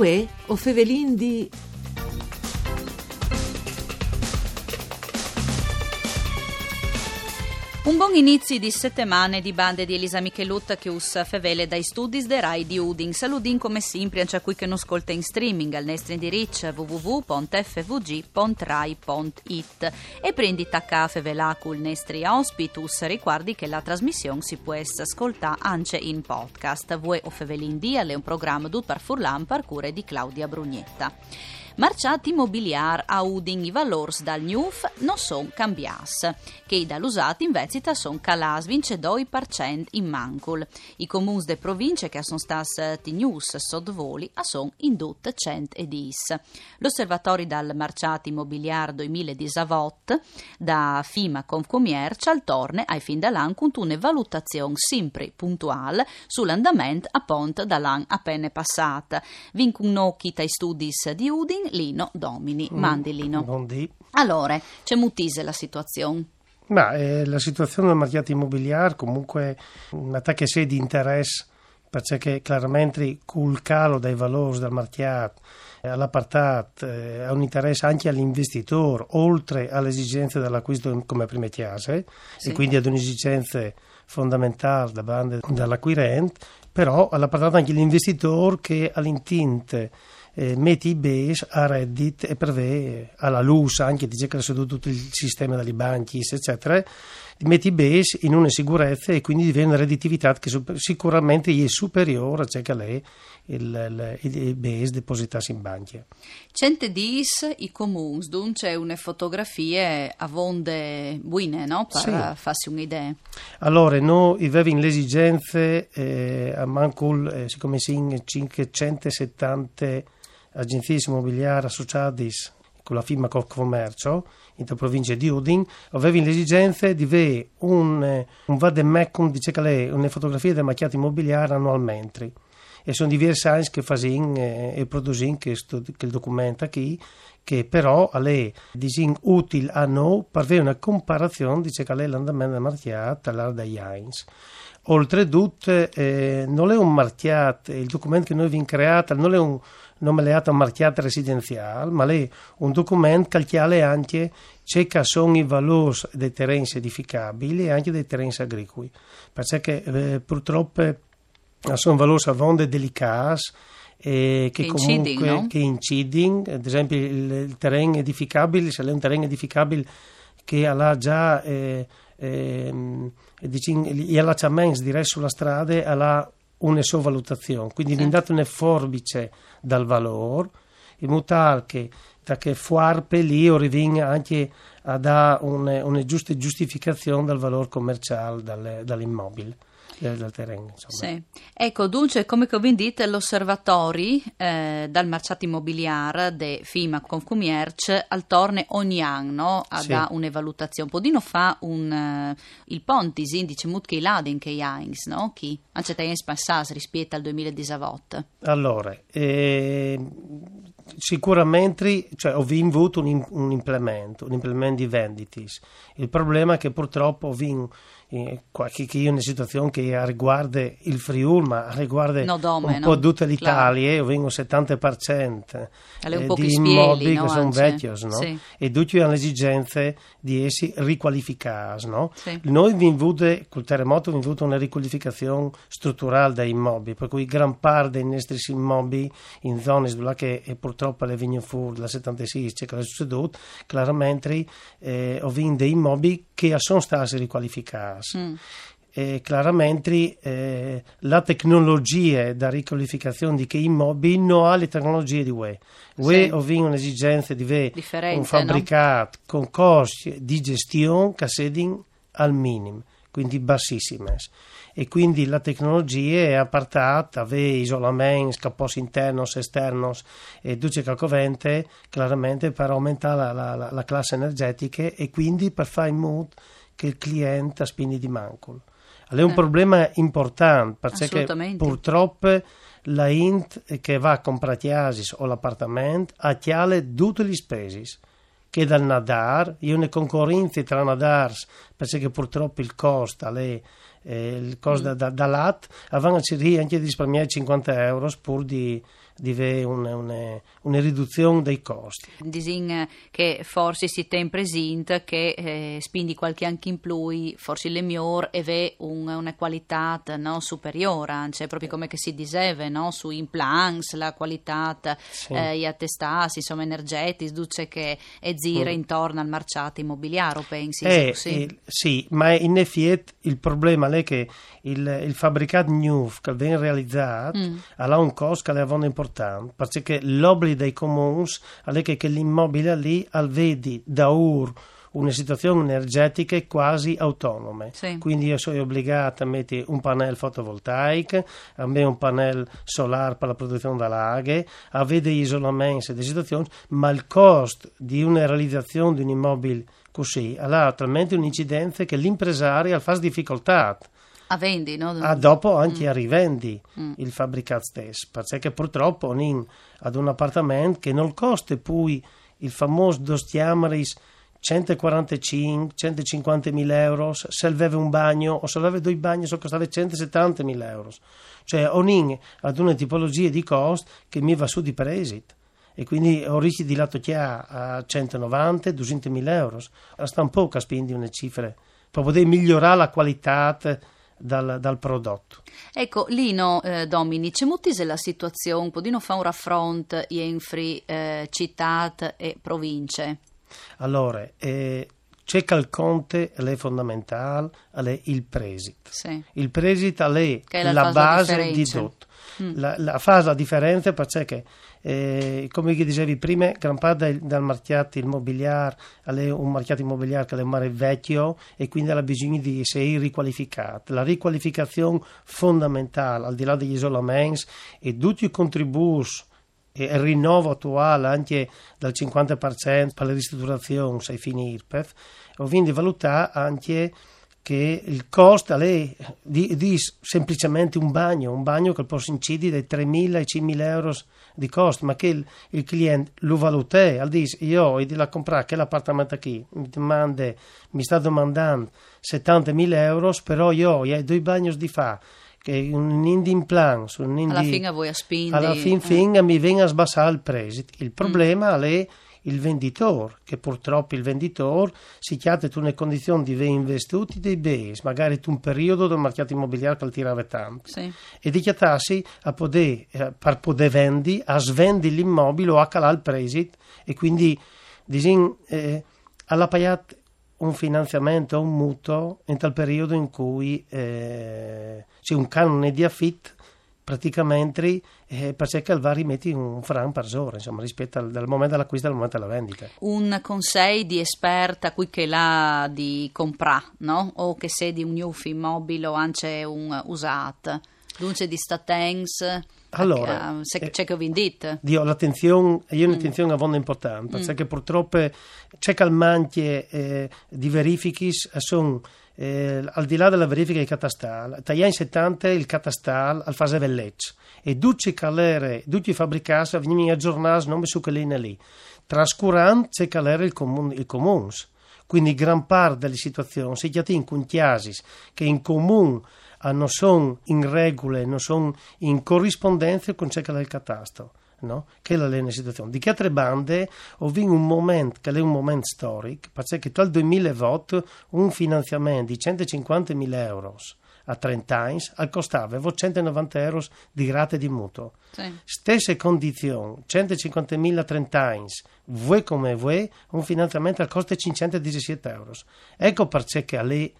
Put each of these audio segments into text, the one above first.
Uè, o fevelin di... Un buon inizio di settimane di bande di Elisa Michelutta che us fevele dai studi de Rai di Udin. Saludin come sempre, c'è qui che non ascolta in streaming al nostro indirizzo www.fvg.rai.it e prendi tacca fevelà col nostri ospitus. Ricordi che la trasmissione si può ascoltare anche in podcast. Voi o fevelin dia è un programma tutto per furlan per cure di Claudia Brugnetta. Marciati a Udin i valors dal NUF non sono cambiati, che dall'usato in vezita sono calati 22% in mancul. I comuni de province che sono stati news sottovoli sono indut 110. L'osservatorio dal Marciati immobiliar 2018 da FIMA Confcommercio al torne ai fin dall'anno con una valutazione sempre puntuale sull'andamento a pont dall'anno appena passata. Vinc un occhi tai studi di Udin Lino Domini. Mm, Mandi Lino. Buondì. Allora, c'è mutise la situazione. Ma eh, la situazione del mercato immobiliare comunque un attacco sé di interesse perché chiaramente col calo dei valori del mercato eh, all'appartato eh, ha un interesse anche all'investitore oltre alle esigenze dell'acquisto come prime chiase Sì. e quindi ad un'esigenza fondamentale da bande dall'acquirente però all'appartato anche l'investitore che all'intinte eh, mette i base a reddit e prevede alla luce anche dice che su tutto il sistema degli banchi eccetera mette i base in una sicurezza e quindi diventa una redditività che sicuramente è superiore a ciò che lei il, il, il base depositati in banchi Cente dis i comuni, dunque c'è una fotografie a vonde buine, no? Per Sì. farsi un'idea. allora noi avevamo le esigenze eh, a Mancul eh, siccome sono 570 agenzie immobiliari associate con la firma Commercio in provincia di Udin avevamo le esigenze di avere un, un vademecum dice che lei una fotografia del macchiato immobiliare annualmente. E sono diversi anni che fanno eh, e producono che, sto- che il documento qui che però a lei disin utile a noi per avere una comparazione dice che lei l'andamento del mercato all'area degli Heinz oltretutto eh, non è un marchiato il documento che noi abbiamo creato non è un nome leato marchiato residenziale ma è un documento che chiale anche che sono i valori dei terreni edificabili e anche dei terreni agricoli perché eh, purtroppo sono valori a vonde delicati che, Che comunque incidono, no? che incidono. ad esempio il, il terreno edificabile se è un terreno edificabile che ha già eh, dicin- gli allacciamenti direi sulla strada ha una sovvalutazione quindi Sì. dato una forbice dal valore in modo tale che che fuarpe lì arrivi anche a dare una, una giusta giustificazione del valore commerciale dal- dall'immobile del, del terreno. Sì. Ecco, dunque, come che vi dite, l'osservatori eh, dal mercato immobiliare de FIMA Confcommercio al torne ogni anno a Sì. da un'evalutazione. Podino fa un, eh, il pontis, indice mutke ladin che Heinz, no? Chi? Anche te passati rispetto al 2018. Allora, eh, sicuramente cioè, ho avuto un, un implemento, un implemento di venditis. Il problema è che purtroppo ho vinto eh, qualche che io una situazione che riguarda il Friuli, ma riguarda No, dome, un no? po' tutta l'Italia, io vengo 70% Alle un eh, di immobili no, che sono vecchi, no? Sì. e tutti hanno l'esigenza di essi riqualificati. No? Sì. Noi abbiamo avuto, col terremoto, avuto una riqualificazione strutturale dei immobili, per cui gran parte dei nostri immobili in zone che eh, purtroppo le vengono fuori dalla 76 c'è che è succeduto, chiaramente eh, ho vinto dei immobili che sono stati riqualificati. Mm. E chiaramente eh, la tecnologia da riqualificazione di che immobili non ha le tecnologie di UE. UE Sì. vinto un'esigenza di avere un fabbricato con costi di gestione che siano al minimo, quindi bassissime. E quindi la tecnologia è appartata, avere isolamenti, scapposi internos, esternos e duce calcovente, chiaramente per aumentare la, la- la- la classe energetica e quindi per fare in modo che il cliente spini di manco. Allora, È un Eh. problema importante perché purtroppo la int che va a comprare chiasis o l'appartamento ha chiale tutte le spese che dal nadar, io ne concorrenza tra nadars perché purtroppo il costo è eh, il costo da, da, da lat, avevano anche di risparmiare 50 euro pur di di avere una, una, una, riduzione dei costi. Disin che forse si tem presente che eh, spindi qualche anche in più, forse le miglior e ve un, una qualità no, superiore, cioè proprio come che si diceva, no, su implants, la qualità sì. eh, gli attestati, insomma energetici, duce che è gira mm. intorno al mercato immobiliare, pensi? Eh, sì. Eh, sì, ma in effetti il problema è che il, il fabbricato new che viene realizzato mm. ha un costo che le avevano importante importante perché l'obbligo dei comuni è che l'immobile lì vedi da ur una situazione energetica quasi autonoma. Sì. Quindi io sono obbligato a mettere un pannello fotovoltaico, a me un pannello solare per la produzione dell'aghe, a vedere isolamento delle situazioni, ma il costo di una realizzazione di un immobile così ha talmente un'incidenza che l'impresario fa difficoltà a vendi, no? Ah, dopo anche mm. a rivendi mm. il fabbricato stesso, perché purtroppo in, ad un appartamento che non costa poi il famoso dos chiamaris 145-150 mila euro se aveva un bagno o se aveva due bagni so costava 170 mila euro cioè ogni ad una tipologia di cost che mi va su di presito e quindi ho rischi di lato chia a 190-200 mila euro sta un po' che spendi una cifre per poter migliorare la qualità dal, dal prodotto. Ecco, Lino eh, Domini, c'è molti la situazione, un po' di non fa un raffront in eh, città e province? Allora, eh, c'è il conte è fondamentale, è il presit. Sì. Il presit è, la, la base di tutto. Mm. La, la, fa la differenza perché, eh, come dicevi prima, gran parte del, del mercato immobiliare è un mercato immobiliare che è mare vecchio e quindi ha bisogno di essere riqualificato. La riqualificazione fondamentale, al di là degli isolamenti e tutti i contributi e il rinnovo attuale anche del 50% per le ristrutturazioni ai fini IRPEF, quindi valutare anche che il costo è di, di, semplicemente un bagno, un bagno che può incidere dai 3.000 ai 5.000 euro di costo, ma che il, il cliente lo valuta, al dice io ho di comprare quell'appartamento qui, mi, domande, mi sta domandando 70.000 euro, però io ho due bagni di fa, che un indie plan, un indie, alla fine voi a spingere, alla fin eh. fin mi viene a sbassare il prezzo, il problema mm. è il venditore, che purtroppo il venditore si chiede tu nelle condizioni di avere investito dei beni, magari tu un periodo del mercato immobiliare che tirava tanto, sì. e di chiatarsi a poter, eh, per poter vendere, a svendere l'immobile o a calare il presito e quindi disin, eh, alla pagata un finanziamento un mutuo in tal periodo in cui eh, c'è un canone di affitto praticamente eh, perché al vari metti un franc per giorno, insomma, rispetto al, dal momento dell'acquisto al momento della vendita. Un consiglio di esperta qui che l'ha di comprare, no? O che se di un new immobile o anche un usato. Dunque di statens allora, se eh, c'è che ho vendito. Dio, l'attenzione, io ho un'attenzione mm. importante, mm. perché purtroppo c'è che al manche eh, di verifiche sono eh, al di là della verifica di catastale, dagli anni 70 il catastale al fase velleccio e tutti calere, tutti i fabbricati venivano aggiornati non su linea lì. Trascurante c'è calere il comune, il comune. Quindi gran parte delle situazioni si chiamano in cuntiasi che in comune non sono in regole, non sono in corrispondenza con ciò che è il catasto no? che è la situazione. Di che altre bande ho vinto un momento, che è un momento storico, perché dal 2008 un finanziamento di 150.000 euro a 30 anni costava 190 euro di rate di mutuo. Sì. Stesse condizioni, 150.000 a 30 anni, voi come voi, un finanziamento al costo 517 euro. Ecco perché lei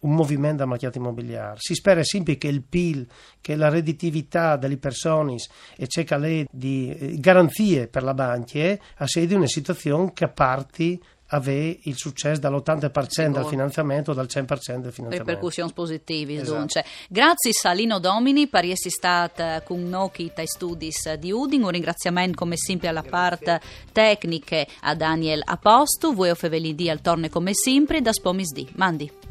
un movimento del mercato immobiliare. Si spera sempre che il PIL, che la redditività delle persone e cerca di eh, garanzie per la banca a di una situazione che parti avere il successo dall'80% Sicuro. del finanziamento o dal 100% del finanziamento. Ripercussioni positive, esatto. dunque. Grazie Salino Domini per essere stato con noi ai studi di Uding. Un ringraziamento come sempre alla parte tecnica a Daniel Aposto. Voi o Fevelin al torne come sempre da Spomis D. Mandi.